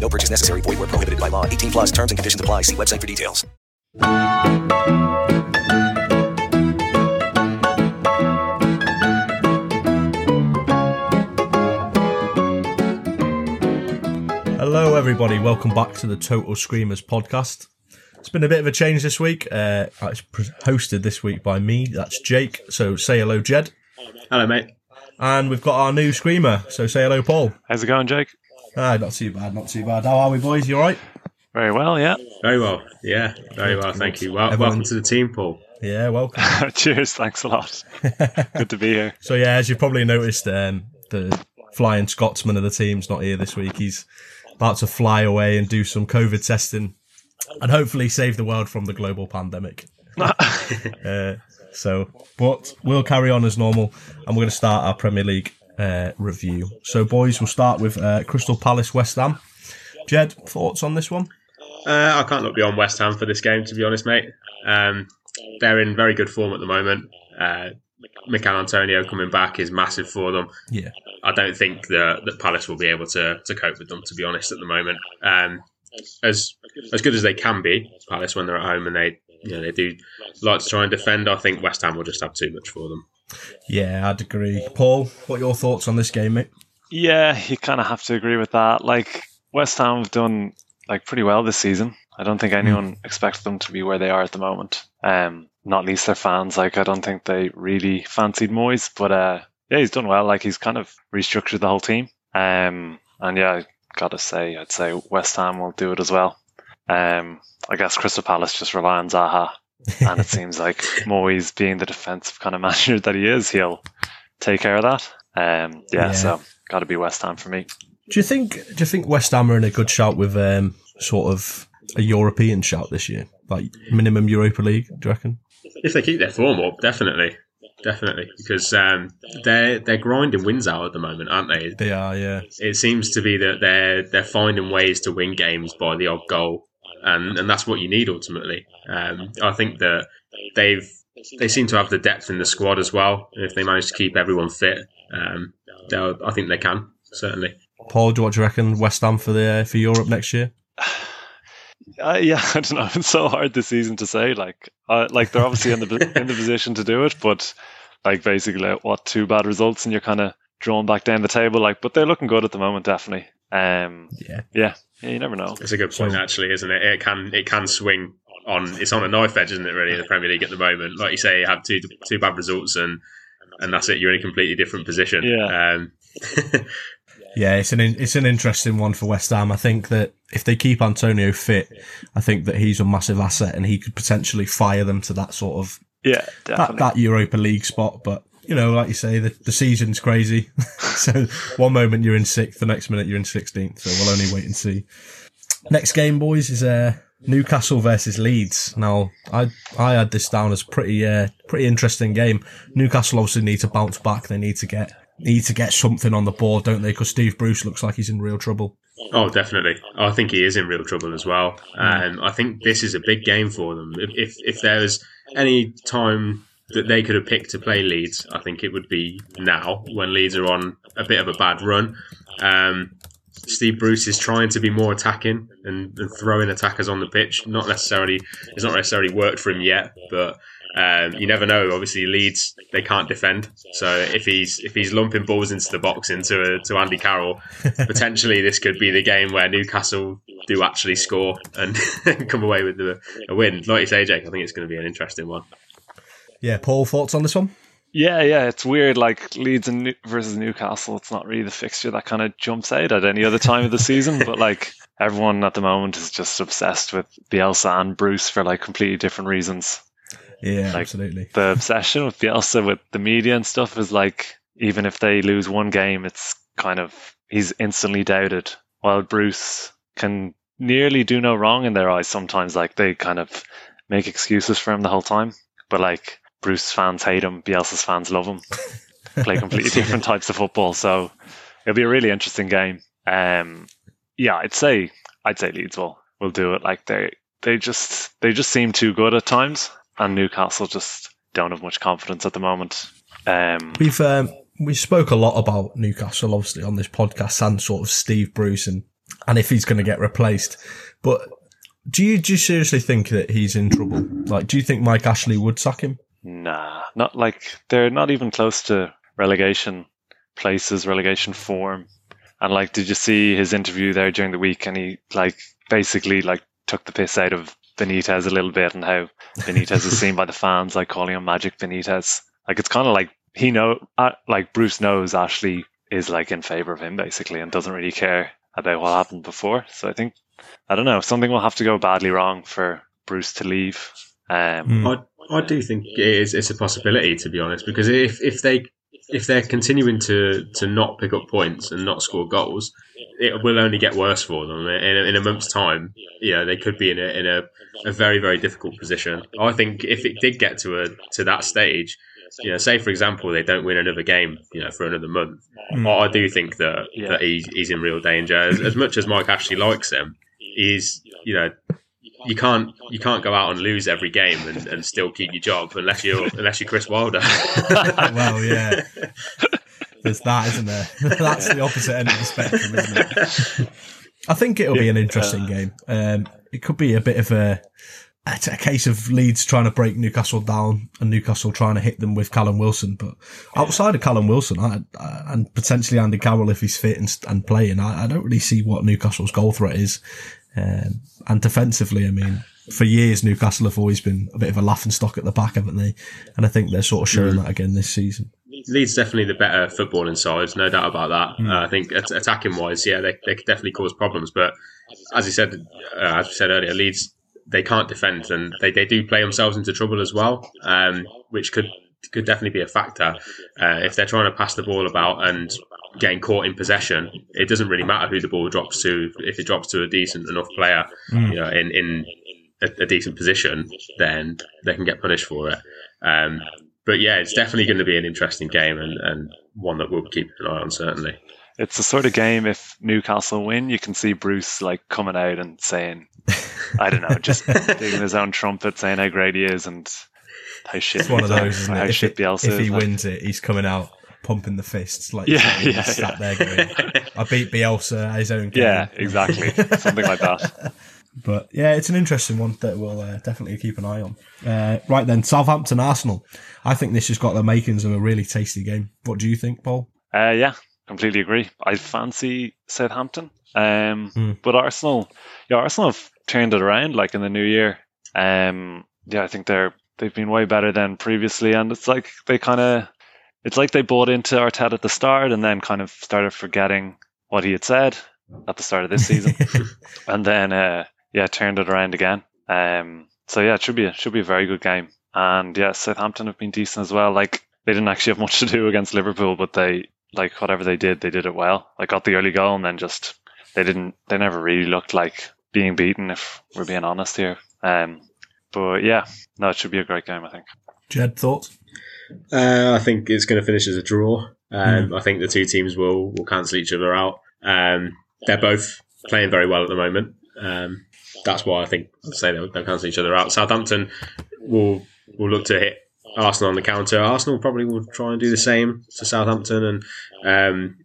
No purchase necessary. Void were prohibited by law. 18 plus terms and conditions apply. See website for details. Hello, everybody. Welcome back to the Total Screamers podcast. It's been a bit of a change this week. Uh, it's hosted this week by me. That's Jake. So say hello, Jed. Hello, mate. And we've got our new screamer. So say hello, Paul. How's it going, Jake? Ah, not too bad, not too bad. How are we, boys? You all right? Very well, yeah. Very well. Yeah, very well. Thank you. Well, Everyone- welcome to the team, Paul. Yeah, welcome. Cheers, thanks a lot. Good to be here. so yeah, as you've probably noticed, um, the flying Scotsman of the team's not here this week. He's about to fly away and do some COVID testing and hopefully save the world from the global pandemic. uh, so, but we'll carry on as normal and we're going to start our Premier League uh, review. So, boys, we'll start with uh, Crystal Palace West Ham. Jed, thoughts on this one? Uh, I can't look beyond West Ham for this game, to be honest, mate. Um, they're in very good form at the moment. Uh, Michail Antonio coming back is massive for them. Yeah. I don't think that, that Palace will be able to, to cope with them, to be honest, at the moment. Um, as as good as they can be, Palace when they're at home and they you know they do like to try and defend. I think West Ham will just have too much for them. Yeah, I'd agree. Paul, what are your thoughts on this game, mate? Yeah, you kind of have to agree with that. Like West Ham have done like pretty well this season. I don't think anyone expects them to be where they are at the moment. Um, not least their fans. Like I don't think they really fancied Moyes, but uh, yeah, he's done well. Like he's kind of restructured the whole team. Um, and yeah, I gotta say, I'd say West Ham will do it as well. Um, I guess Crystal Palace just rely on Zaha, and it seems like Moyes, being the defensive kind of manager that he is, he'll take care of that. Um, yeah, Yeah. so got to be West Ham for me. Do you think? Do you think West Ham are in a good shout with um, sort of a European shout this year, like minimum Europa League? Do you reckon? If they keep their form up, definitely, definitely, because um, they're they're grinding wins out at the moment, aren't they? They are, yeah. It seems to be that they're they're finding ways to win games by the odd goal, and and that's what you need ultimately. Um, I think that they've they seem to have the depth in the squad as well. And if they manage to keep everyone fit, um, I think they can certainly. Paul, do what do you reckon? West Ham for the for Europe next year? Uh, yeah, I don't know. It's so hard this season to say. Like, uh, like they're obviously in the in the position to do it, but like basically, like, what two bad results and you're kind of drawn back down the table. Like, but they're looking good at the moment, definitely. Um, Yeah. yeah, yeah, you never know. It's a good point, actually, isn't it? It can it can swing on. It's on a knife edge, isn't it? Really, in the Premier League at the moment. Like you say, you have two two bad results, and and that's it. You're in a completely different position. Yeah. Um, Yeah, it's an it's an interesting one for West Ham. I think that if they keep Antonio fit, I think that he's a massive asset and he could potentially fire them to that sort of Yeah, that, that Europa League spot. But you know, like you say, the, the season's crazy. so one moment you're in sixth, the next minute you're in sixteenth. So we'll only wait and see. Next game, boys, is uh, Newcastle versus Leeds. Now, I I had this down as pretty uh, pretty interesting game. Newcastle obviously need to bounce back. They need to get need to get something on the board, don't they? Because Steve Bruce looks like he's in real trouble. Oh, definitely. I think he is in real trouble as well. Um, I think this is a big game for them. If if, if there was any time that they could have picked to play Leeds, I think it would be now when Leeds are on a bit of a bad run. Um, Steve Bruce is trying to be more attacking and, and throwing attackers on the pitch. Not necessarily, it's not necessarily worked for him yet, but um, you never know. Obviously, Leeds they can't defend, so if he's if he's lumping balls into the box into a, to Andy Carroll, potentially this could be the game where Newcastle do actually score and come away with the, a win. Like you say, Jake, I think it's going to be an interesting one. Yeah, Paul, thoughts on this one? Yeah, yeah, it's weird. Like Leeds and New- versus Newcastle, it's not really the fixture that kind of jumps out at any other time of the season. But like everyone at the moment is just obsessed with Bielsa and Bruce for like completely different reasons. Yeah, Like, absolutely. The obsession with Bielsa with the media and stuff is like even if they lose one game, it's kind of he's instantly doubted. While Bruce can nearly do no wrong in their eyes. Sometimes like they kind of make excuses for him the whole time, but like Bruce fans hate him, Bielsa's fans love him. Play completely different types of football, so it'll be a really interesting game. Um, yeah, I'd say I'd say Leeds will will do it. Like they they just they just seem too good at times, and Newcastle just don't have much confidence at the moment. Um, We've um, we spoke a lot about Newcastle, obviously, on this podcast, and sort of Steve Bruce and and if he's going to get replaced. But do you do you seriously think that he's in trouble? Like, do you think Mike Ashley would sack him? Nah, not like they're not even close to relegation places, relegation form. And like, did you see his interview there during the week? And he like basically like took the piss out of Benitez a little bit and how Benitez is seen by the fans, like calling him Magic Benitez. Like it's kind of like he know, uh, like Bruce knows Ashley is like in favor of him basically and doesn't really care about what happened before. So I think I don't know something will have to go badly wrong for Bruce to leave. Um, I, I do think it is it's a possibility to be honest because if, if they if they're continuing to, to not pick up points and not score goals, it will only get worse for them. In a, in a month's time, you know, they could be in a in a, a very very difficult position. I think if it did get to a to that stage, you know, say for example they don't win another game, you know, for another month, I, I do think that Yeah. that he's, he's in real danger. As, as much as Mike Ashley likes him, he's you know you can't you can't go out and lose every game and, and still keep your job unless you're unless you're Chris Wilder. well, yeah. There's that, isn't there? That's the opposite end of the spectrum, isn't it? I think it'll be an interesting game. Um, it could be a bit of a, a a case of Leeds trying to break Newcastle down and Newcastle trying to hit them with Callum Wilson. But outside of Callum Wilson I, I, and potentially Andy Carroll if he's fit and, and playing, I, I don't really see what Newcastle's goal threat is. Um, and defensively, I mean, for years Newcastle have always been a bit of a laughing stock at the back, haven't they? And I think they're sort of showing that again this season. Leeds definitely the better footballing side, no doubt about that. Uh, I think at- attacking wise, yeah, they, they could definitely cause problems. But as you said, uh, as we said earlier, Leeds they can't defend and they, they do play themselves into trouble as well, um, which could could definitely be a factor uh, if they're trying to pass the ball about and getting caught in possession. It doesn't really matter who the ball drops to. If it drops to a decent enough player, you know, in in a, a decent position, then they can get punished for it. Um, but yeah, it's definitely going to be an interesting game and, and one that we'll keep an eye on certainly. It's the sort of game if Newcastle win, you can see Bruce like coming out and saying, I don't know, just digging his own trumpet, saying how great he is and how shit, It's one of those, isn't how it? If, shit it- Bielsa if he is. like- wins it, he's coming out pumping the fists like Yeah, yeah, sat yeah. there going, "I beat Bielsa at his own game." yeah, exactly, something like that. But yeah, it's an interesting one that we'll uh, definitely keep an eye on. Uh, right then, Southampton Arsenal. I think this has got the makings of a really tasty game. What do you think, Paul? Uh, yeah, completely agree. I fancy Southampton, um, Hmm. but Arsenal, yeah, Arsenal have turned it around like in the new year. Um, yeah, I think they're they've been way better than previously, and it's like they kind of, it's like they bought into Arteta at the start, and then kind of started forgetting what he had said at the start of this season, and then uh, yeah, turned it around again. Um, so yeah, it should be a, should be a very good game, and yeah, Southampton have been decent as well. Like they didn't actually have much to do against Liverpool, but they like whatever they did, they did it well. Like got the early goal and then just they didn't they never really looked like being beaten if we're being honest here. Um but yeah, no, it should be a great game, I think. Jed, thoughts? Uh, I think it's going to finish as a draw. Um, I think the two teams will will cancel each other out. Um, they're both playing very well at the moment. Um, that's why I think I'd say they'll, they'll cancel each other out. Southampton will will look to hit Arsenal on the counter. Arsenal probably will try and do the same to Southampton, and um,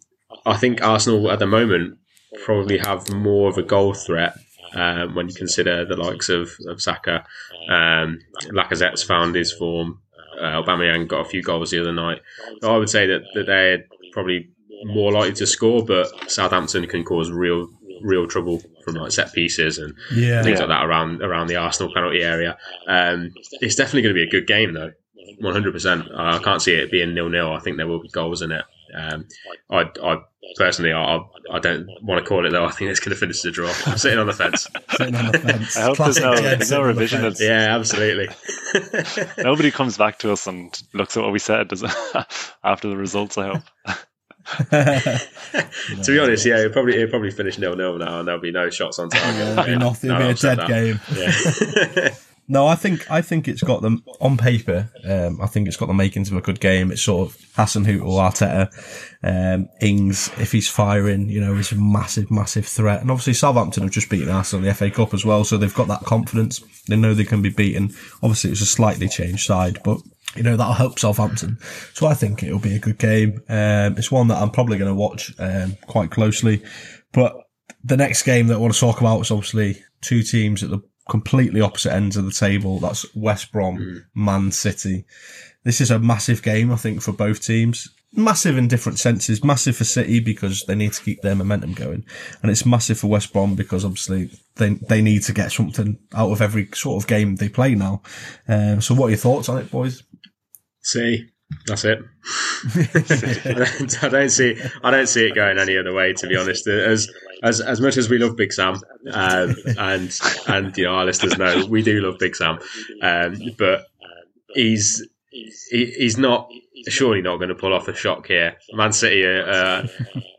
I think Arsenal at the moment probably have more of a goal threat um, when you consider the likes of, of Saka. Um, Lacazette's found his form. Uh, Aubameyang got a few goals the other night. So I would say that, that they're probably more likely to score, but Southampton can cause real real trouble from like set pieces and Yeah. things like that around around the Arsenal penalty area. Um, it's definitely going to be a good game though, one hundred percent. I can't see it being nil nil. I think there will be goals in it. Um, I, I personally, I, I don't want to call it though. I think it's going to finish the draw. I'm sitting on the fence. Sitting on the fence. I hope there's no, there's no sitting on the revision. Yeah, absolutely. Nobody comes back to us and looks at what we said does after the results. I hope. to be honest, yeah, it'll probably it'll probably finish nil nil now, and there'll be no shots on target. Yeah, it'll be nothing. It'll be a dead that. game. Yeah. No, I think I think it's got them on paper. Um, I think it's got the makings of a good game. It's sort of Hasenhüttl, Arteta, um, Ings. If he's firing, you know, is a massive, massive threat. And obviously Southampton have just beaten Arsenal in the FA Cup as well, so they've got that confidence. They know they can be beaten. Obviously, it's a slightly changed side, but you know that'll help Southampton. So I think it'll be a good game. Um, it's one that I'm probably going to watch um, quite closely. But the next game that I want to talk about is obviously two teams at the completely opposite ends of the table. That's West Brom, Man City. This is a massive game, I think, for both teams. Massive in different senses. Massive for City because they need to keep their momentum going, and it's massive for West Brom because obviously they they need to get something out of every sort of game they play now. Um, so, what are your thoughts on it, boys? See, that's it. I don't see. I don't see it going any other way. To be honest, as as as much as we love Big Sam, um, and and you know our listeners know we do love Big Sam, um, but he's he, he's not surely not going to pull off a shock here. Man City are uh,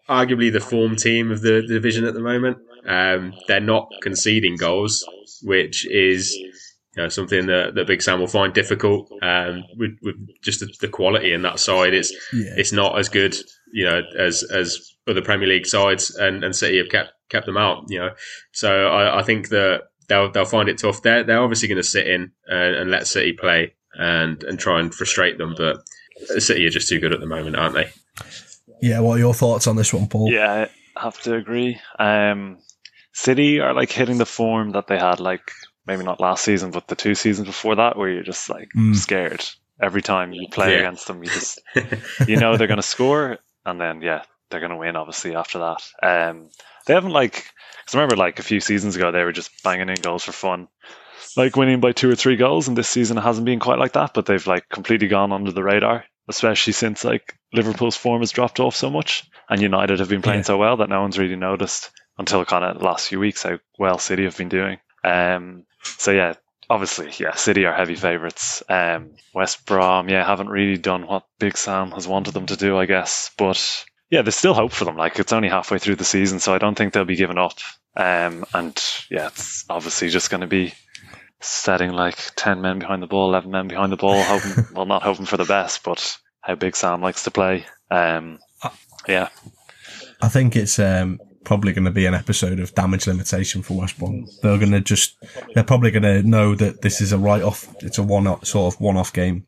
arguably the form team of the division at the moment. Um, they're not conceding goals, which is you know, something that, that Big Sam will find difficult. Um, with, with just the, the quality in that side, it's Yeah. it's not as good, you know, as as other Premier League sides, and, and City have kept kept them out. You know, so I, I think that they'll they'll find it tough. They're they're obviously going to sit in and, and let City play and and try and frustrate them, but City are just too good at the moment, aren't they? Yeah, what are your thoughts on this one, Paul? Yeah, I have to agree. Um, City are like hitting the form that they had, like maybe not last season, but the two seasons before that, where you're just like Mm. scared every time you play Yeah. against them. You just you know they're going to score, and then yeah, they're going to win. Obviously after that, um, they haven't like. Cause I remember like a few seasons ago they were just banging in goals for fun, like winning by two or three goals. And this season it hasn't been quite like that, but they've like completely gone under the radar, especially since like Liverpool's form has dropped off so much, and United have been playing Yeah. so well that no one's really noticed until kind of the last few weeks how well City have been doing. Um, so yeah, obviously, yeah, City are heavy favourites. Um, West Brom, yeah, haven't really done what Big Sam has wanted them to do, I guess. But yeah, there's still hope for them. Like it's only halfway through the season, so I don't think they'll be giving up. Um, and yeah, it's obviously just going to be setting like ten men behind the ball, eleven men behind the ball, hoping well, not hoping for the best, but how Big Sam likes to play. Um, yeah, I think it's um, probably going to be an episode of damage limitation for West Brom. They're going to just, they're probably going to know that this is a write off. It's a one off, sort of one off game.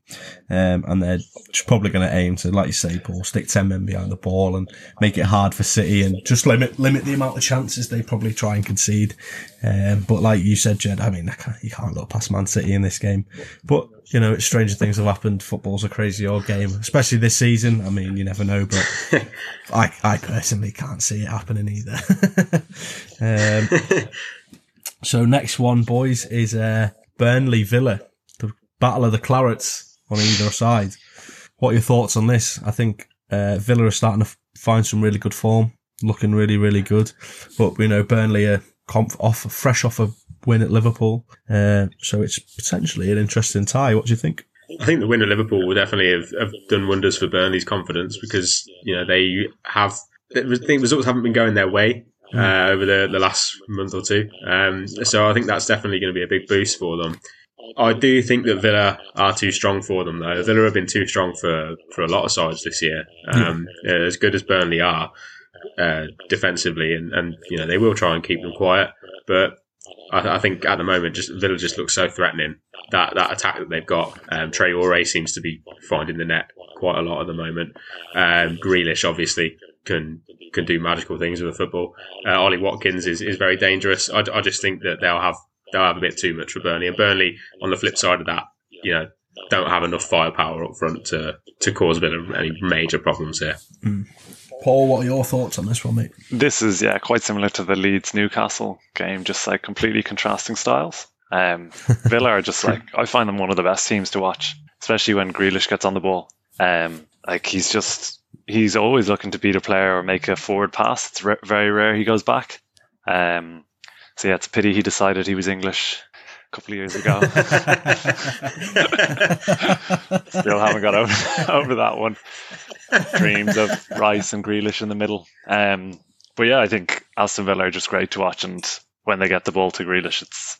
Um, and they're probably going to aim to, like you say, Paul, stick 10 men behind the ball and make it hard for City and just limit, limit the amount of chances they probably try and concede. Um, but like you said, Jed, I mean, you can't look past Man City in this game, but you know, stranger things have happened. Football's a crazy old game, especially this season. I mean, you never know, but I, I personally can't see it happening either. um, so next one, boys, is uh, Burnley Villa, the battle of the clarets on either side. What are your thoughts on this? I think uh, Villa are starting to f- find some really good form, looking really, really good. But we know Burnley are conf- off, fresh off a win at Liverpool, uh, so it's potentially an interesting tie. What do you think? I think the win at Liverpool will definitely have, have done wonders for Burnley's confidence because you know they have. I think results haven't been going their way uh, over the, the last month or two, um, so I think that's definitely going to be a big boost for them. I do think that Villa are too strong for them, though. Villa have been too strong for, for a lot of sides this year. Um, As good as Burnley are, uh, defensively, and, and you know they will try and keep them quiet. But I, I think at the moment, just Villa just looks so threatening. That that attack that they've got, um, Traore seems to be finding the net quite a lot at the moment. Um, Grealish obviously can can do magical things with the football. Uh, Ollie Watkins is, is very dangerous. I, I just think that they'll have they'll have a bit too much for Burnley, and Burnley on the flip side of that, you know, don't have enough firepower up front to to cause a bit of any major problems here. Paul, what are your thoughts on this one, mate? This is yeah quite similar to the Leeds Newcastle game, just like completely contrasting styles. Um, Villa are just like I find them one of the best teams to watch, especially when Grealish gets on the ball. Um, like he's just he's always looking to beat a player or make a forward pass. It's re- very rare he goes back. Um, so yeah, it's a pity he decided he was English a couple of years ago. Still haven't got over, over that one. Dreams of Rice and Grealish in the middle. Um, but yeah, I think Aston Villa are just great to watch, and when they get the ball to Grealish, it's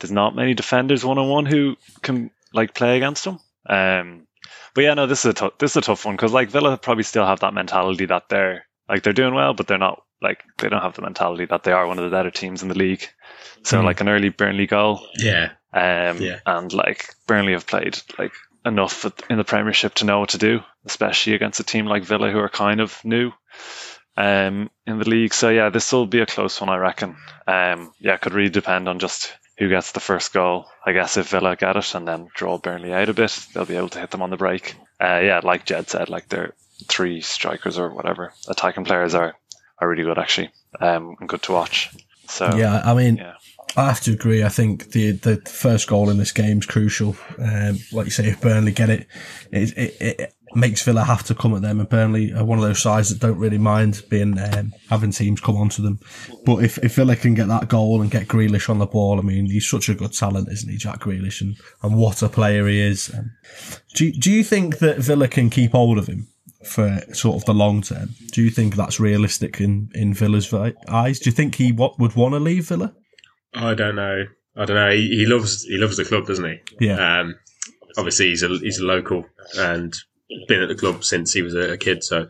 there's not many defenders one on one who can like play against him. Um, but yeah, no, this is a tough, this is a tough one because like Villa probably still have that mentality that they're like they're doing well, but they're not like they don't have the mentality that they are one of the better teams in the league. So Mm. like an early Burnley goal, Yeah, um, Yeah. and like Burnley have played like enough in the Premiership to know what to do, especially against a team like Villa who are kind of new um, in the league. So yeah, this will be a close one, I reckon. Um, yeah, it could really depend on just who gets the first goal. I guess if Villa get it and then draw Burnley out a bit, they'll be able to hit them on the break. Uh, yeah, like Jed said, like their three strikers or whatever attacking players are are really good actually, um, and good to watch. So Yeah, I mean, yeah. I have to agree. I think the the first goal in this game is crucial. Um, like you say, if Burnley get it, it, it, it makes Villa have to come at them. And Burnley are one of those sides that don't really mind being um, having teams come onto them. But if, if Villa can get that goal and get Grealish on the ball, I mean, he's such a good talent, isn't he, Jack Grealish? And, and what a player he is. Um, do do you think that Villa can keep hold of him? For sort of the long term, do you think that's realistic in in Villa's eyes? Do you think he what would want to leave Villa? I don't know. I don't know. He, he loves he loves the club, doesn't he? Yeah. Um, obviously, he's a he's a local and been at the club since he was a, a kid. So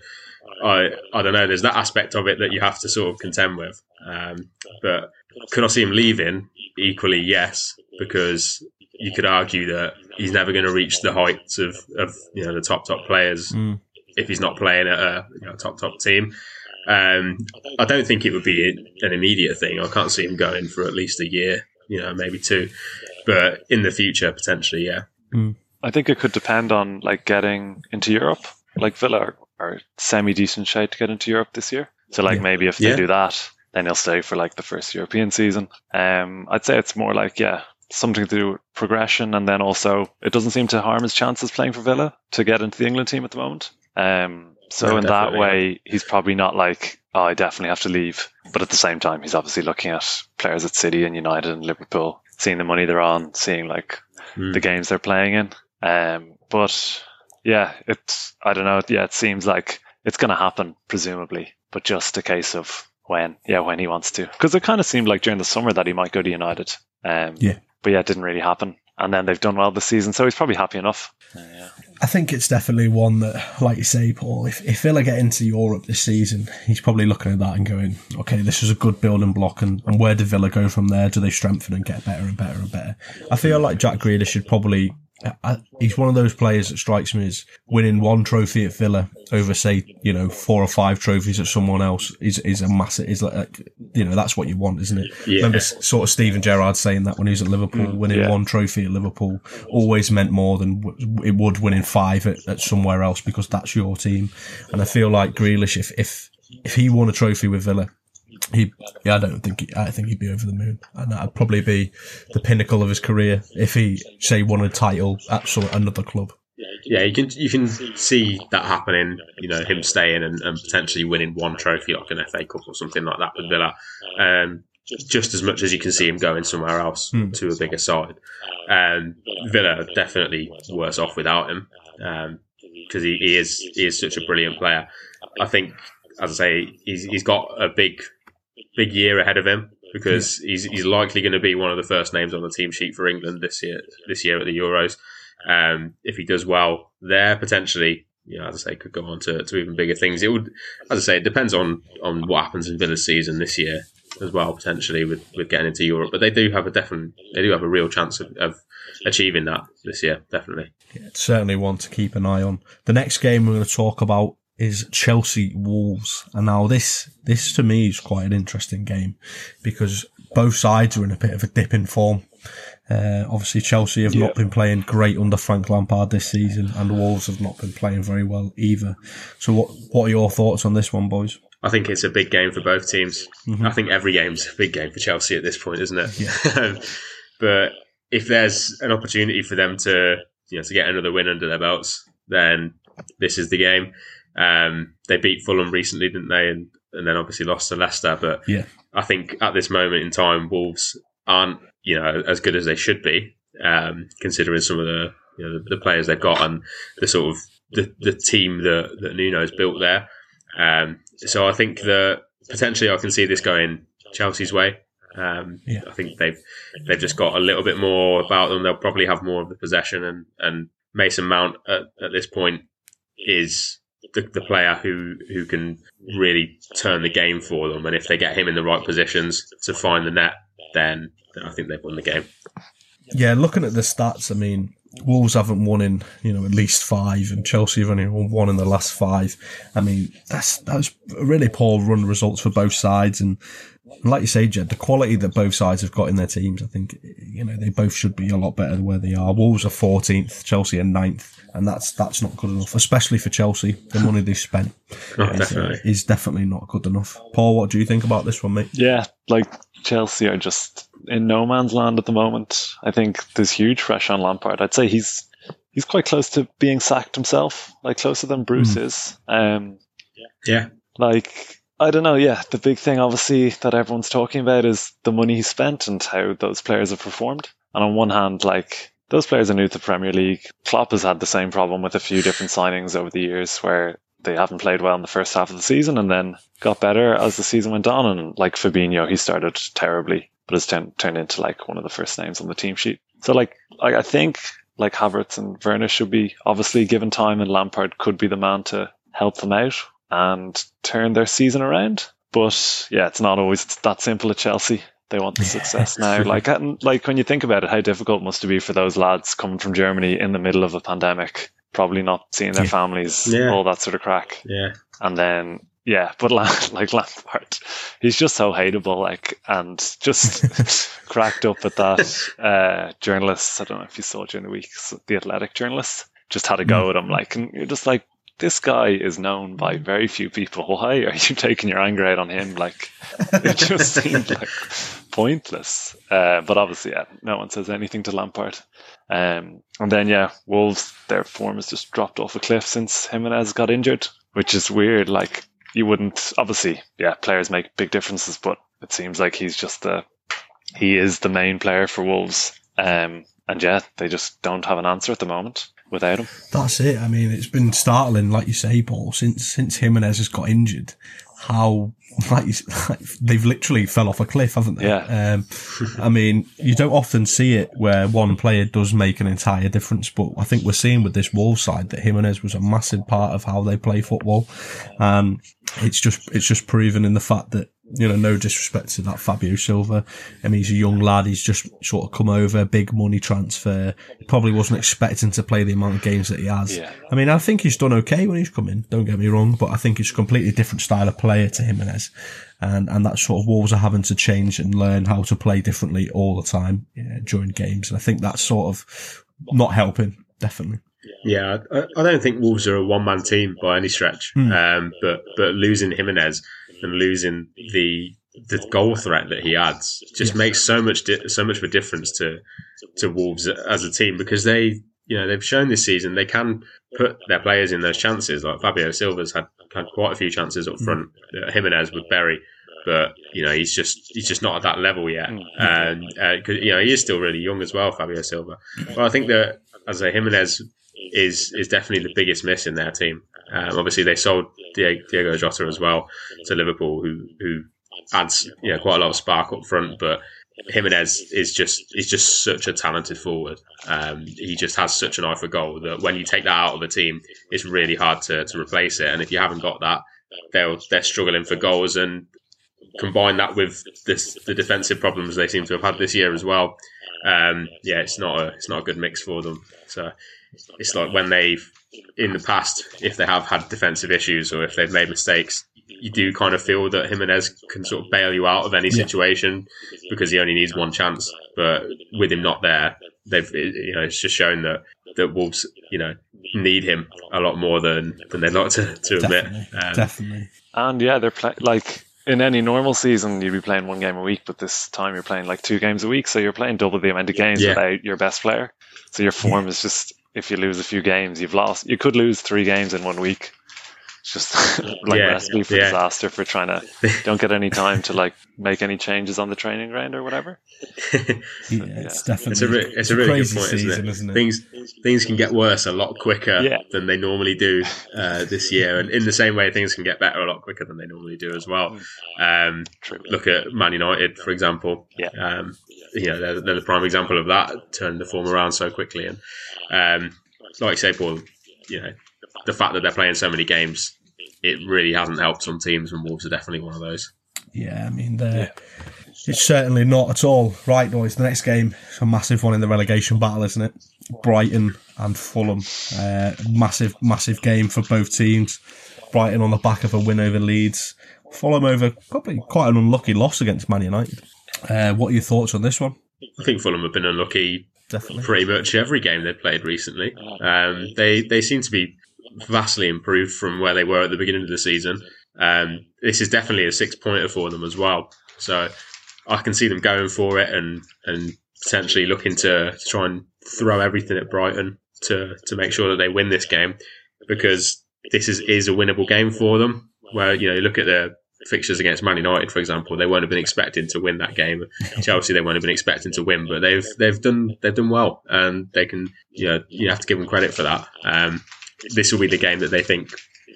I I don't know. There's that aspect of it that you have to sort of contend with. Um, but could I see him leaving? Equally, yes, because you could argue that he's never going to reach the heights of, of you know the top top players Mm. If he's not playing at a you know, top top team. Um, I don't think it would be an immediate thing. I can't see him going for at least a year, you know, maybe two. But in the future, potentially, yeah. I think it could depend on like getting into Europe. Like Villa are, are semi decent shape to get into Europe this year. So like Yeah. maybe if they Yeah. do that, then he'll stay for like the first European season. Um, I'd say it's more like yeah, something to do with progression, and then also it doesn't seem to harm his chances playing for Villa to get into the England team at the moment. Um, so No, in that way, he's probably not like oh, I definitely have to leave. But at the same time, he's obviously looking at players at City and United and Liverpool, seeing the money they're on, seeing like Mm. the games they're playing in. Um, but yeah, it's I don't know. Yeah, it seems like it's going to happen presumably, but just a case of when. Yeah, when he wants to. Because it kind of seemed like during the summer that he might go to United. Um, Yeah. But yeah, it didn't really happen. And then they've done well this season, so he's probably happy enough. Yeah. I think it's definitely one that, like you say, Paul, if, if Villa get into Europe this season, he's probably looking at that and going, okay, this is a good building block, and, and where do Villa go from there? Do they strengthen and get better and better and better? I feel like Jack Grealish should probably. Uh, I, he's one of those players that strikes me as winning one trophy at Villa over, say, you know, four or five trophies at someone else is is a massive. Is like, you know, that's what you want, isn't it? Yeah. Remember, sort of Steven Gerrard saying that when he was at Liverpool, mm, winning yeah. one trophy at Liverpool always meant more than it would winning five at, at somewhere else because that's your team. And I feel like Grealish, if if if he won a trophy with Villa, he yeah, I don't think he, I think he'd be over the moon, and that'd probably be the pinnacle of his career if he say won a title at some another club. Yeah, you can you can see that happening. You know, him staying and, and potentially winning one trophy like an FA Cup or something like that with Villa. Um, just as much as you can see him going somewhere else Hmm. to a bigger side. Um, Villa are definitely worse off without him because he, he is he is such a brilliant player. I think, as I say, he's he's got a big big year ahead of him because he's he's likely going to be one of the first names on the team sheet for England this year this year at the Euros. Um, if he does well there, potentially you know, as I say, could go on to, to even bigger things. It would, as I say, it depends on on what happens in Villa's season this year as well, potentially with, with getting into Europe. But they do have a definite, they do have a real chance of, of achieving that this year, definitely. Yeah, certainly one to keep an eye on. The next game we're going to talk about is Chelsea Wolves, and now this this to me is quite an interesting game because both sides are in a bit of a dip in form. Uh, obviously, Chelsea have not been playing great under Frank Lampard this season, and the Wolves have not been playing very well either. So, what what are your thoughts on this one, boys? I think it's a big game for both teams. Mm-hmm. I think every game's a big game for Chelsea at this point, isn't it? Yeah. but if there's an opportunity for them to, you know, to get another win under their belts, then this is the game. Um, they beat Fulham recently, didn't they? And and then obviously lost to Leicester. But Yeah. I think at this moment in time, Wolves aren't, you know, as good as they should be, um, considering some of the, you know, the, the players they've got and the sort of the, the team that, that Nuno's built there. Um, so I think that potentially I can see this going Chelsea's way. Um, Yeah. I think they've they've just got a little bit more about them. They'll probably have more of the possession, and, and Mason Mount at, at this point is the, the player who who can really turn the game for them. And if they get him in the right positions to find the net, then, I think they've won the game. Yeah, looking at the stats, I mean, Wolves haven't won in you know at least five, and Chelsea have only won one in the last five. I mean, that's that's really poor run results for both sides, and like you say, Jed, the quality that both sides have got in their teams, I think you know they both should be a lot better than where they are. Wolves are 14th, Chelsea are 9th, and that's that's not good enough, especially for Chelsea. The money they've spent Oh, is, uh, definitely. is definitely not good enough. Paul, what do you think about this one, mate? Yeah, like Chelsea are just in no man's land at the moment. I think there's huge pressure on Lampard. I'd say he's he's quite close to being sacked himself, like closer than Bruce is. Um, Yeah. like I don't know. Yeah, the big thing obviously that everyone's talking about is the money he spent and how those players have performed. And on one hand, like those players are new to the Premier League. Klopp has had the same problem with a few different signings over the years where they haven't played well in the first half of the season and then got better as the season went on. And like Fabinho, he started terribly, but has turned into like one of the first names on the team sheet. So like, like I think like Havertz and Werner should be obviously given time, and Lampard could be the man to help them out and turn their season around. But yeah, it's not always that simple at Chelsea. They want the success now. Like, and, like when you think about it, how difficult must it be for those lads coming from Germany in the middle of a pandemic, probably not seeing their families, Yeah. all that sort of crack. Yeah. And then, yeah, but Lam- like Lampard, he's just so hateable, like, and just cracked up at that uh, journalist. I don't know if you saw during the week, the Athletic journalist just had a go at him, like, and you're just like, this guy is known by very few people. Why are you taking your anger out on him? Like, it just seemed like pointless. Uh, but obviously, yeah, no one says anything to Lampard. Um, and then, yeah, Wolves, their form has just dropped off a cliff since Jimenez got injured, which is weird. Like, you wouldn't, obviously, yeah, players make big differences, but it seems like he's just the, he is the main player for Wolves. Um, and yeah, they just don't have an answer at the moment without him. That's it. I mean, it's been startling, like you say, Paul, since since Jimenez has got injured. How like, like they've literally fell off a cliff, haven't they? Yeah. Um, I mean, you don't often see it where one player does make an entire difference, but I think we're seeing with this Wolves side that Jimenez was a massive part of how they play football. Um, it's just it's just proven in the fact that you know, no disrespect to that Fabio Silva. I mean, he's a young lad. He's just sort of come over, big money transfer. He probably wasn't expecting to play the amount of games that he has. Yeah. I mean, I think he's done okay when he's come in. Don't get me wrong, but I think it's a completely different style of player to Jimenez. And, and that sort of Wolves are having to change and learn how to play differently all the time yeah, during games. And I think that's sort of not helping, definitely. Yeah, I, I don't think Wolves are a one man team by any stretch. Hmm. Um, but but losing Jimenez and losing the the goal threat that he adds just makes so much di- so much of a difference to to Wolves as a team because they you know they've shown this season they can put their players in those chances. Like Fabio Silva's had had quite a few chances up front. Uh, Jimenez with Berry. But you know he's just he's just not at that level yet, and uh, you know he is still really young as well, Fabio Silva. But I think that as a Jimenez is is definitely the biggest miss in their team. Um, obviously, they sold Diego, Jota as well to Liverpool, who who adds you know quite a lot of spark up front, but Jimenez is just is just such a talented forward. Um, he just has such an eye for goal that when you take that out of a team, it's really hard to, to replace it. And if you haven't got that, they're they're struggling for goals. And combine that with this, the defensive problems they seem to have had this year as well. Um, yeah, it's not a it's not a good mix for them. So it's like when they've in the past, if they have had defensive issues or if they've made mistakes, you do kind of feel that Jimenez can sort of bail you out of any situation because he only needs one chance. But with him not there, they've you know it's just shown that that Wolves you know need him a lot more than than they'd like to, to admit. Definitely, Um, definitely. And yeah, they're play- like in any normal season, you'd be playing one game a week, but this time you're playing like two games a week, so you're playing double the amount of games Yeah. without your best player. So your form is just if you lose a few games, you've lost. You could lose three games in one week. It's just like Yeah, a recipe for yeah. disaster for trying to don't get any time to like make any changes on the training ground or whatever. Yeah, it's definitely It's a, re- it's a really good point, season, isn't it? isn't it? Things things can get worse a lot quicker Yeah. than they normally do uh, this year, and in the same way, things can get better a lot quicker than they normally do as well. Um, True. look at Man United, for example. Yeah. Um, you know, they're, they're the prime example of that, turning the form around so quickly. And um, like you say, Paul, you know, the fact that they're playing so many games, it really hasn't helped some teams, and Wolves are definitely one of those. Yeah, I mean, they're, it's certainly not at all right, boys. The next game a massive one in the relegation battle, isn't it? Brighton and Fulham. Uh, massive, massive game for both teams. Brighton on the back of a win over Leeds. Fulham over probably quite an unlucky loss against Man United. Uh, what are your thoughts on this one? I think Fulham have been unlucky Definitely. pretty much every game they've played recently. Um, they they seem to be vastly improved from where they were at the beginning of the season. Um, this is definitely a six pointer for them as well. So I can see them going for it and and potentially looking to try and throw everything at Brighton to to make sure that they win this game because this is is a winnable game for them. Where you know you look at the fixtures against Man United, for example, they won't have been expecting to win that game. Chelsea, they won't have been expecting to win, but they've they've done they've done well, and they can you know you have to give them credit for that. Um, this will be the game that they think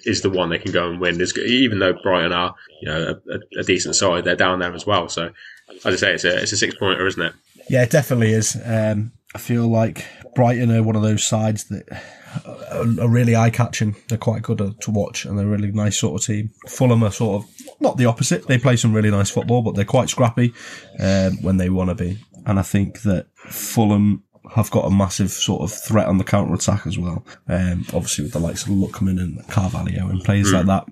is the one they can go and win. There's, even though Brighton are you know a, a decent side, they're down there as well. So as I say, it's a it's a six pointer, isn't it? Yeah, it definitely is. Um, I feel like Brighton are one of those sides that are, are really eye catching. They're quite good to watch, and they're a really nice sort of team. Fulham are sort of not the opposite. They play some really nice football, but they're quite scrappy um, when they want to be. And I think that Fulham have got a massive sort of threat on the counter attack as well. Um, obviously, with the likes of Lookman and Carvalho and players like that.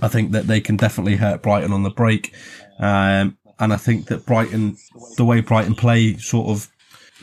I think that they can definitely hurt Brighton on the break. Um, and I think that Brighton, the way Brighton play, sort of,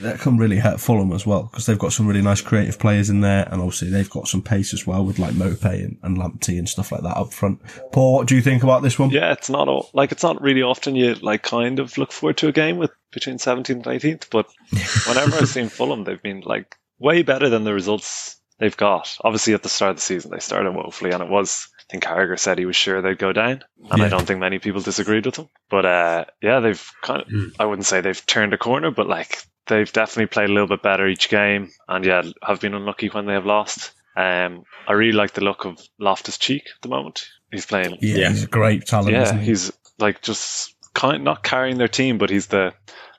that can really hurt Fulham as well because they've got some really nice creative players in there, and obviously they've got some pace as well with like Maupay and, and Lamptey and stuff like that up front. Paul, what do you think about this one? Yeah, it's not all, like it's not really often you like kind of look forward to a game with between 17th and 18th, but whenever I've seen Fulham, they've been like way better than the results they've got. Obviously, at the start of the season, they started woefully, and it was. I think Carragher said he was sure they'd go down, and Yeah. I don't think many people disagreed with him. But uh, yeah, they've kind of. I wouldn't say they've turned a corner, but like they've definitely played a little bit better each game, and yeah, have been unlucky when they have lost. Um, I really like the look of Loftus Cheek at the moment. He's playing Yeah, Yeah. he's a great talent, yeah, isn't he? he's like just kind not carrying their team, but he's the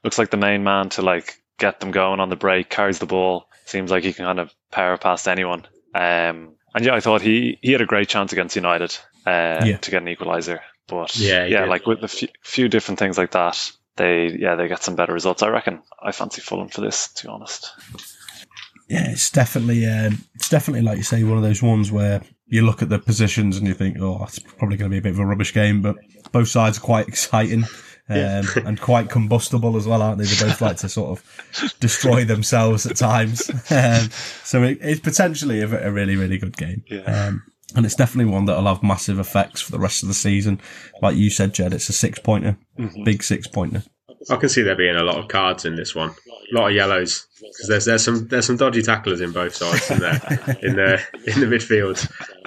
looks like the main man to like get them going on the break. Carries the ball. Seems like he can kind of power past anyone. Um, and yeah, I thought he he had a great chance against United uh, Yeah. to get an equalizer. But Yeah, yeah, did. like with a few, few different things like that, they yeah they get some better results. I reckon. I fancy Fulham for this, to be honest. yeah, it's definitely um, it's definitely like you say one of those ones where you look at the positions and you think, oh, it's probably going to be a bit of a rubbish game, but both sides are quite exciting. Um, and quite combustible as well, aren't they? They both like to sort of destroy themselves at times. Um, so it, it's potentially a, a really, really good game. Yeah. Um, and it's definitely one that'll have massive effects for the rest of the season. Like you said, Jed, it's a six pointer, mm-hmm. big six pointer. I can see there being a lot of cards in this one, a lot of yellows because there's there's some there's some dodgy tacklers in both sides in there in the in the midfield.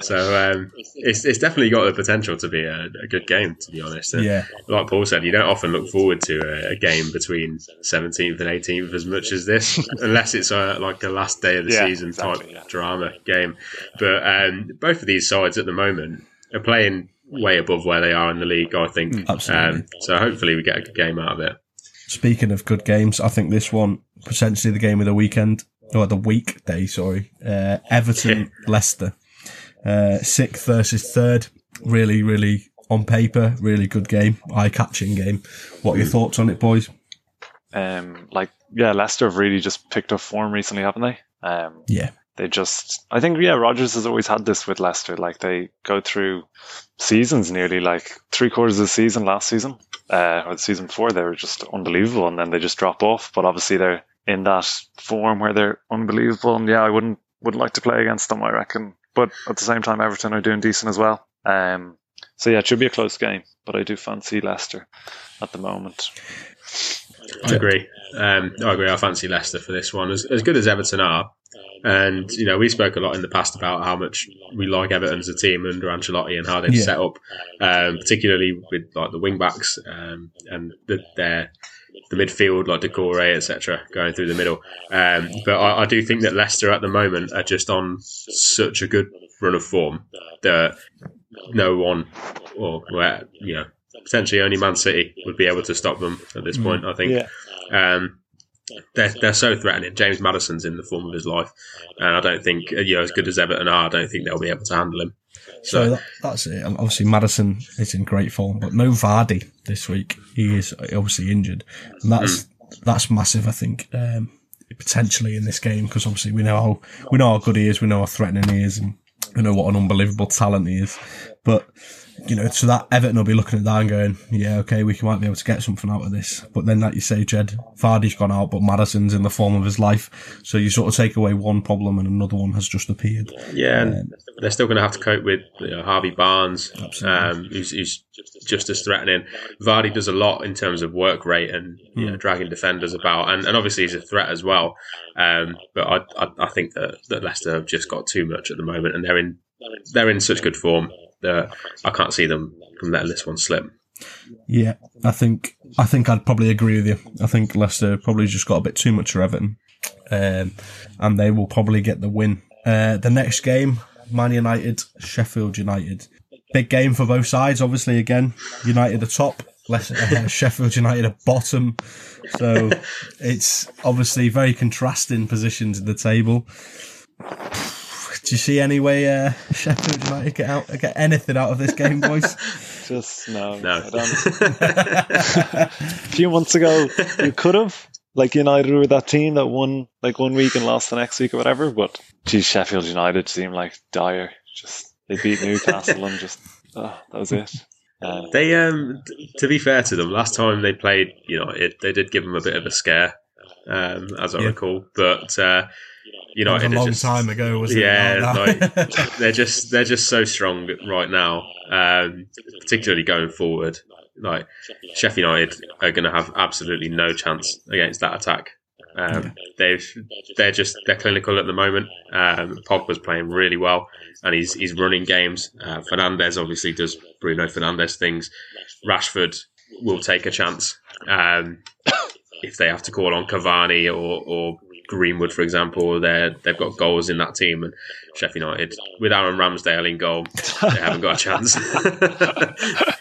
So um, it's it's definitely got the potential to be a, a good game, to be honest. And Yeah. like Paul said, you don't often look forward to a, a game between 17th and 18th as much as this, unless it's a, like a last day of the Yeah, season exactly, type yeah. drama game. But um, both of these sides at the moment are playing way above where they are in the league. I think. Absolutely. Um, so hopefully we get a good game out of it. Speaking of good games, I think this one potentially the game of the weekend or the weekday. Sorry, uh, Everton Leicester, uh, sixth versus third. Really, really on paper, really good game, eye catching game. What are your thoughts on it, boys? Um, like yeah, Leicester have really just picked up form recently, haven't they? Um, Yeah, they just I think yeah, Rodgers has always had this with Leicester. Like they go through seasons nearly like three quarters of the season last season, uh, or the season before they were just unbelievable and then they just drop off. But obviously they're in that form where they're unbelievable and yeah, I wouldn't would like to play against them, I reckon. But at the same time Everton are doing decent as well. Um so yeah, it should be a close game, but I do fancy Leicester at the moment. I agree. Um, I agree. I fancy Leicester for this one. As, as good as Everton are, and you know, we spoke a lot in the past about how much we like Everton as a team under Ancelotti and how they've Yeah. set up, um, particularly with like the wing backs um, and the, their the midfield, like Doucouré, etc., going through the middle. Um, but I, I do think that Leicester at the moment are just on such a good run of form that no one, or you know, potentially only Man City would be able to stop them at this point. I think. Um, they're, they're so threatening. James Maddison's in the form of his life, and I don't think you know as good as Everton are. I don't think they'll be able to handle him. So So that, that's it. Obviously, Madison is in great form, but no Vardy this week. He is obviously injured, and that's that's massive. I think um, potentially in this game because obviously we know how we know how good he is, we know how threatening he is, and we know what an unbelievable talent he is. But you know, so that Everton will be looking at that and going, "Yeah, okay, we might be able to get something out of this." But then, like you say, Jed, Vardy's gone out, but Maddison's in the form of his life. So you sort of take away one problem, and another one has just appeared. yeah, and they're still going to have to cope with you know, Harvey Barnes, um, who's, who's just as threatening. Vardy does a lot in terms of work rate and you know, dragging defenders about, and, and obviously he's a threat as well. Um, but I, I, I think that, that Leicester have just got too much at the moment, and they're in they're in such good form that I can't see them letting this one slip. Yeah, I think I think I'd probably agree with you. I think Leicester probably just got a bit too much for Everton, um, and they will probably get the win. Uh, the next game, Man United, Sheffield United, big game for both sides. Obviously, again, United are top, Leicester, uh, Sheffield United are bottom. So it's obviously very contrasting positions in the table. Do you see any way uh, Sheffield United get out get anything out of this game, boys? Just no, No. I don't. a few months ago, you could have. Like United were that team that won like one week and lost the next week or whatever. But geez, Sheffield United seemed like dire. Just they beat Newcastle and just oh, that was it. Uh, They, um, to be fair to them, last time they played United, they did give them a bit of a scare, um, as I Yeah. recall. But uh, That was United a long just, time ago, wasn't Yeah, it? like, they're just they're just so strong right now, um, particularly going forward. Like Sheffield United are going to have absolutely no chance against that attack. Um, They've they're just they're clinical at the moment. Um, Pogba's playing really well, and he's he's running games. Uh, Fernandes obviously does Bruno Fernandes things. Rashford will take a chance um, if they have to call on Cavani or, or Greenwood, for example. They they've got goals in that team, and Sheffield United with Aaron Ramsdale in goal, they haven't got a chance.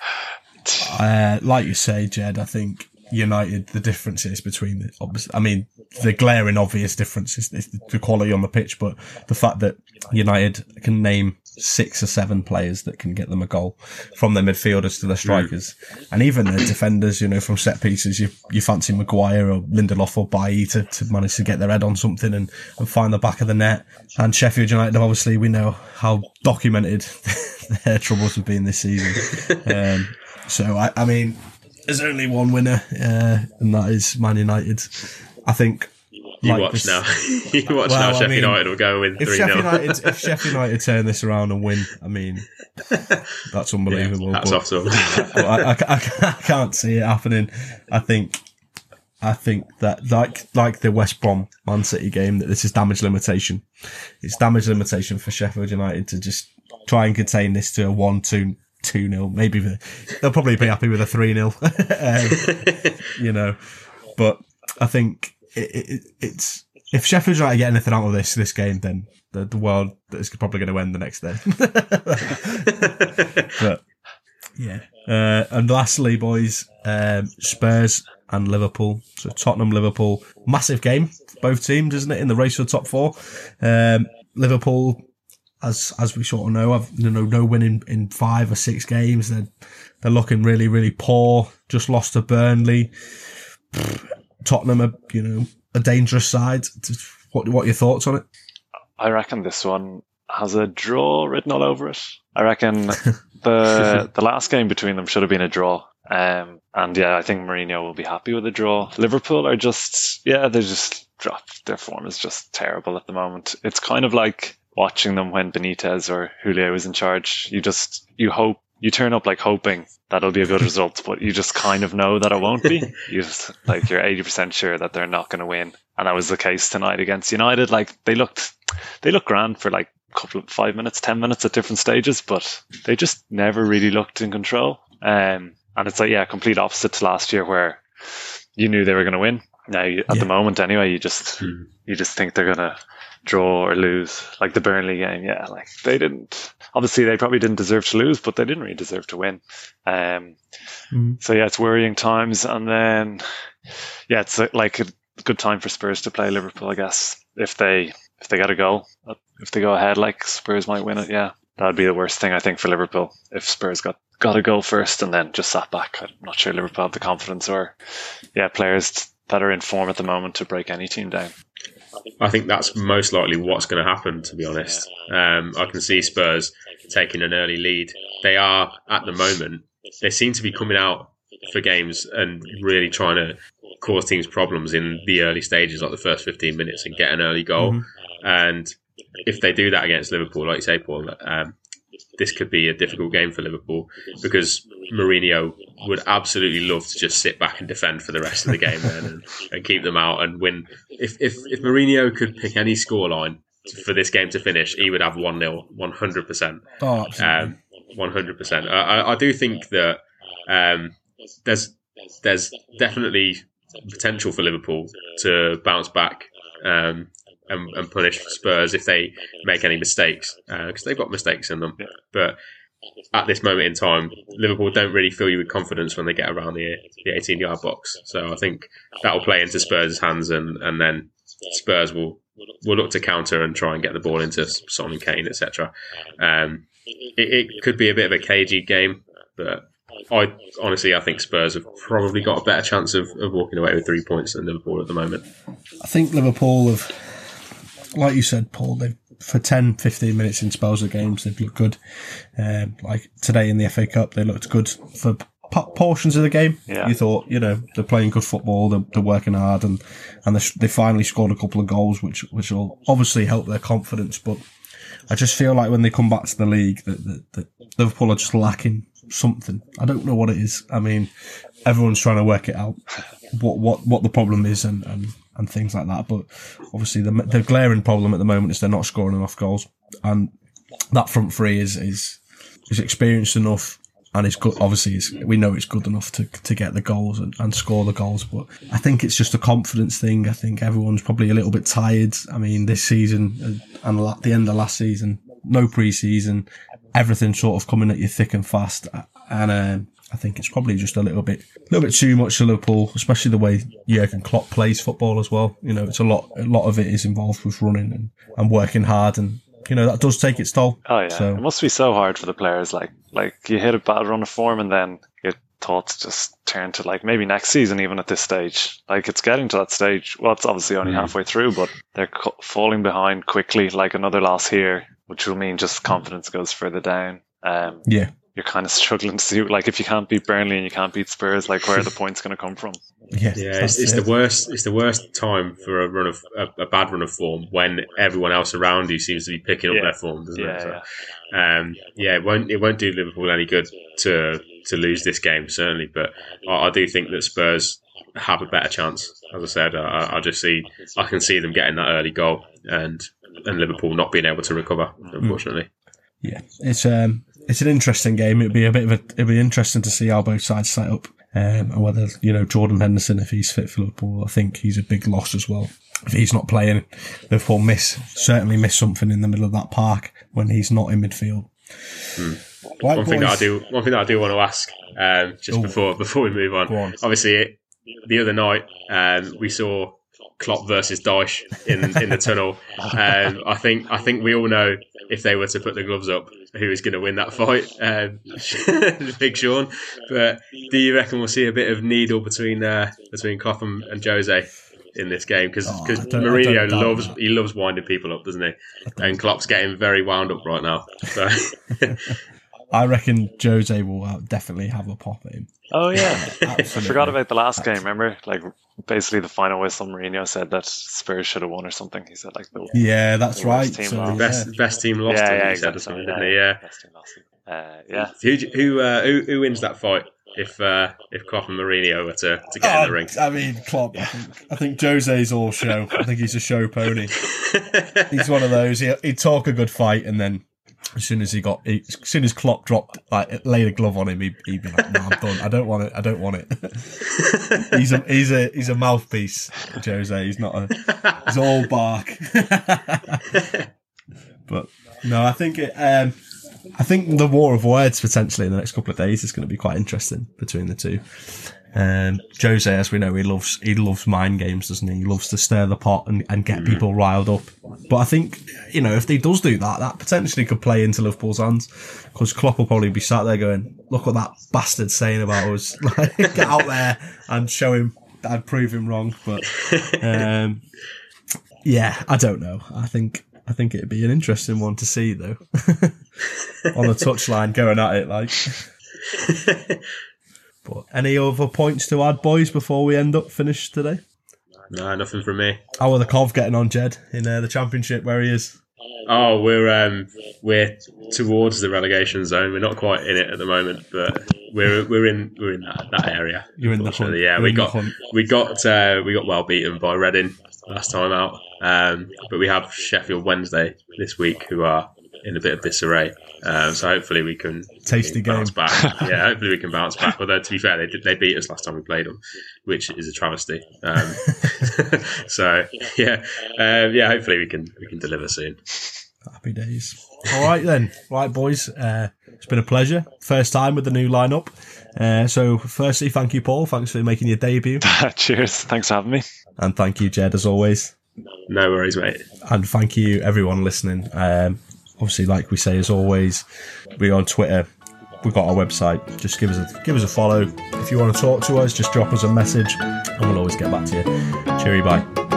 Uh, like you say, Jed, I think United, the differences between the, I mean, the glaring obvious difference is, is the quality on the pitch, but the fact that United can name six or seven players that can get them a goal from their midfielders to their strikers and even their defenders, you know, from set pieces, you, you fancy Maguire or Lindelof or Bailly to, to manage to get their head on something and, and find the back of the net. And Sheffield United, obviously, we know how documented their troubles have been this season. Um, so I, I mean, there's only one winner, uh, and that is Man United. I think. You like watch this- now. you watch Well, now. I Sheffield mean, United will go win three Sheffield 0 if Sheffield United turn this around and win, I mean, that's unbelievable. Hats but- off to but I, I, I, I can't see it happening. I think, I think that like like the West Brom Man City game, that this is damage limitation. It's damage limitation for Sheffield United to just try and contain this to a one two. 2 0, maybe the, they'll probably be happy with a 3 0, um, you know. But I think it, it, it's if Sheffield United get anything out of this this game, then the, the world is probably going to end the next day. but yeah. Uh, and lastly, boys, um, Spurs and Liverpool. So Tottenham, Liverpool, massive game both teams, isn't it? In the race for the top four, um, Liverpool, as as we sort of know, have you know no win in, in five or six games. They're they're looking really really poor. Just lost to Burnley. Tottenham are you know a dangerous side. What what are your thoughts on it? I reckon this one has a draw written all over it. I reckon the the last game between them should have been a draw. Um, and yeah, I think Mourinho will be happy with a draw. Liverpool are just yeah, they just dropped. Their form is just terrible at the moment. It's kind of like watching them when Benitez or Julio is in charge. You just you hope you turn up like hoping that'll be a good result, but you just kind of know that it won't be. You just like you're eighty percent sure that they're not going to win, and that was the case tonight against United. Like they looked, they looked grand for like a couple of five minutes, ten minutes at different stages, but they just never really looked in control. Um, and it's like yeah, complete opposite to last year where you knew they were going to win. Now at Yeah. the moment, anyway, you just you just think they're going to draw or lose, like the Burnley game. Yeah, like they didn't. Obviously, they probably didn't deserve to lose, but they didn't really deserve to win. Um, Mhm. so yeah, it's worrying times. And then, yeah, it's uh, like a good time for Spurs to play Liverpool, I guess. If they if they get a goal, if they go ahead, like Spurs might win it. Yeah, that'd be the worst thing I think for Liverpool if Spurs got got a goal first and then just sat back. I'm not sure Liverpool have the confidence or yeah players that are in form at the moment to break any team down. I think that's most likely what's going to happen, to be honest. Um, I can see Spurs taking an early lead. They are, at the moment, they seem to be coming out for games and really trying to cause teams problems in the early stages, like the first 15 minutes, and get an early goal. And if they do that against Liverpool, like you say, Paul, um, this could be a difficult game for Liverpool because Mourinho would absolutely love to just sit back and defend for the rest of the game then and, and keep them out and win. If, if, if Mourinho could pick any scoreline for this game to finish, he would have 1 0, 100%. Oh. Um, 100%. I, I, I do think that um, there's there's definitely potential for Liverpool to bounce back um, and, and punish Spurs if they make any mistakes because they've got mistakes in them. But at this moment in time, Liverpool don't really fill you with confidence when they get around the the 18 yard box. So I think that will play into Spurs' hands, and, and then Spurs will will look to counter and try and get the ball into Son and Kane, etc. Um, it, it could be a bit of a cagey game, but I honestly I think Spurs have probably got a better chance of, of walking away with three points than Liverpool at the moment. I think Liverpool have, like you said, Paul, they've for 10, 15 minutes in spells of games, they've looked good. Um, like today in the FA Cup, they looked good for portions of the game. Yeah. You thought, you know, they're playing good football, they're, they're working hard, and and they, they finally scored a couple of goals, which which will obviously help their confidence. But I just feel like when they come back to the league, that, that, that Liverpool are just lacking something. I don't know what it is. I mean, everyone's trying to work it out, what what what the problem is, and and, and things like that. But obviously, the the glaring problem at the moment is they're not scoring enough goals, and that front three is is is experienced enough. And it's good. Obviously, it's, we know it's good enough to to get the goals and, and score the goals. But I think it's just a confidence thing. I think everyone's probably a little bit tired. I mean, this season uh, and at the end of last season, no pre-season, everything sort of coming at you thick and fast. And um, I think it's probably just a little bit, a little bit too much to Liverpool, especially the way Jurgen Klopp plays football as well. You know, it's a lot, a lot of it is involved with running and, and working hard, and you know that does take its toll. Oh yeah, So- it must be so hard for the players. Like like you hit a bad run of form and then your thoughts just turn to like maybe next season even at this stage. Like it's getting to that stage. Well, it's obviously only halfway through, but they're co- falling behind quickly. Like another loss here, which will mean just confidence goes further down. Um, Yeah, you're kind of struggling to see like if you can't beat Burnley and you can't beat Spurs, like where are the points going to come from? yeah, Yeah, it's, it's it. the worst. It's the worst time for a run of a, a bad run of form when everyone else around you seems to be picking up Yeah. their form, doesn't Yeah, it? So, um, yeah, it won't it won't do Liverpool any good to to lose this game certainly, but I, I do think that Spurs have a better chance. As I said, I, I just see I can see them getting that early goal and and Liverpool not being able to recover. Unfortunately, Yeah, it's um, it's an interesting game. It'd be a bit of a, it'd be interesting to see how both sides set up, um, and whether you know Jordan Henderson, if he's fit for Liverpool, I think he's a big loss as well. If he's not playing, Liverpool miss certainly miss something in the middle of that park when he's not in midfield. Right, one thing that I do one thing that I do want to ask um, just Oh. before before we move on, on. obviously the other night um, we saw Klopp versus Dyche in in the tunnel. Um, I think I think we all know if they were to put the gloves up, who is going to win that fight, um, Big Sean. But do you reckon we'll see a bit of needle between uh, between Klopp and, and Jose? In this game, because Oh, I Mourinho loves that. he loves winding people up, doesn't he? And Klopp's getting very wound up right now. So I reckon Jose will uh, definitely have a pop at him. Oh yeah, I forgot about the last game. Remember, like basically the final whistle, Mourinho said that Spurs should have won or something. He said like the Yeah, that's The right. team So, lost. yeah. best best team lost. yeah, I yeah, he said or exactly. something, yeah. Yeah. Best team lost. Uh, yeah, Who who, uh, who who wins that fight if uh, if Klopp and Mourinho were to, to get in the Oh, ring? I mean, Klopp. I think, I think Jose's all show. I think he's a show pony. He's one of those. He, he'd talk a good fight, and then as soon as he got, he, as soon as Klopp dropped, like laid a glove on him, he'd, he'd be like, "No, I'm done. I don't want it. I don't want it." he's a he's a he's a mouthpiece, Jose. He's not a. He's all bark. but no, I think it. Um, I think the war of words potentially in the next couple of days is going to be quite interesting between the two. Um, Jose, as we know, he loves he loves mind games, doesn't he? He loves to stir the pot and, and get people riled up. But I think you know if he does do that, that potentially could play into Liverpool's hands because Klopp will probably be sat there going, "Look what that bastard's saying about us! Like, get out there and show him. I'd prove him wrong." But um, yeah, I don't know. I think I think it'd be an interesting one to see though. On the touchline going at it like. But any other points to add, boys, before we end up finished today? no, nothing from me. How are the Cov getting on, Jed, in uh, the championship where he is? Oh, we're um, we're towards the relegation zone. We're not quite in it at the moment, but we're we're in we're in that, that area. You're in the hunt. Yeah, You're we got we got uh, we got well beaten by Reading last time out. Um, but we have Sheffield Wednesday this week, who are in a bit of disarray. Um, so hopefully we can Tasty bounce game. back. yeah, hopefully we can bounce back. Although to be fair, they they beat us last time we played them, which is a travesty. Um, so yeah, um, yeah. Hopefully we can we can deliver soon. Happy days. All right then. Right, boys. Uh, it's been a pleasure. First time with the new lineup. Uh, so, firstly, thank you, Paul. Thanks for making your debut. cheers. Thanks for having me. And thank you, Jed, as always. No worries, mate. And thank you, everyone listening. Um, obviously, like we say, as always, we're on Twitter. We've got our website. Just give us a give us a follow. If you want to talk to us, just drop us a message, and we'll always get back to you. Cheery, bye.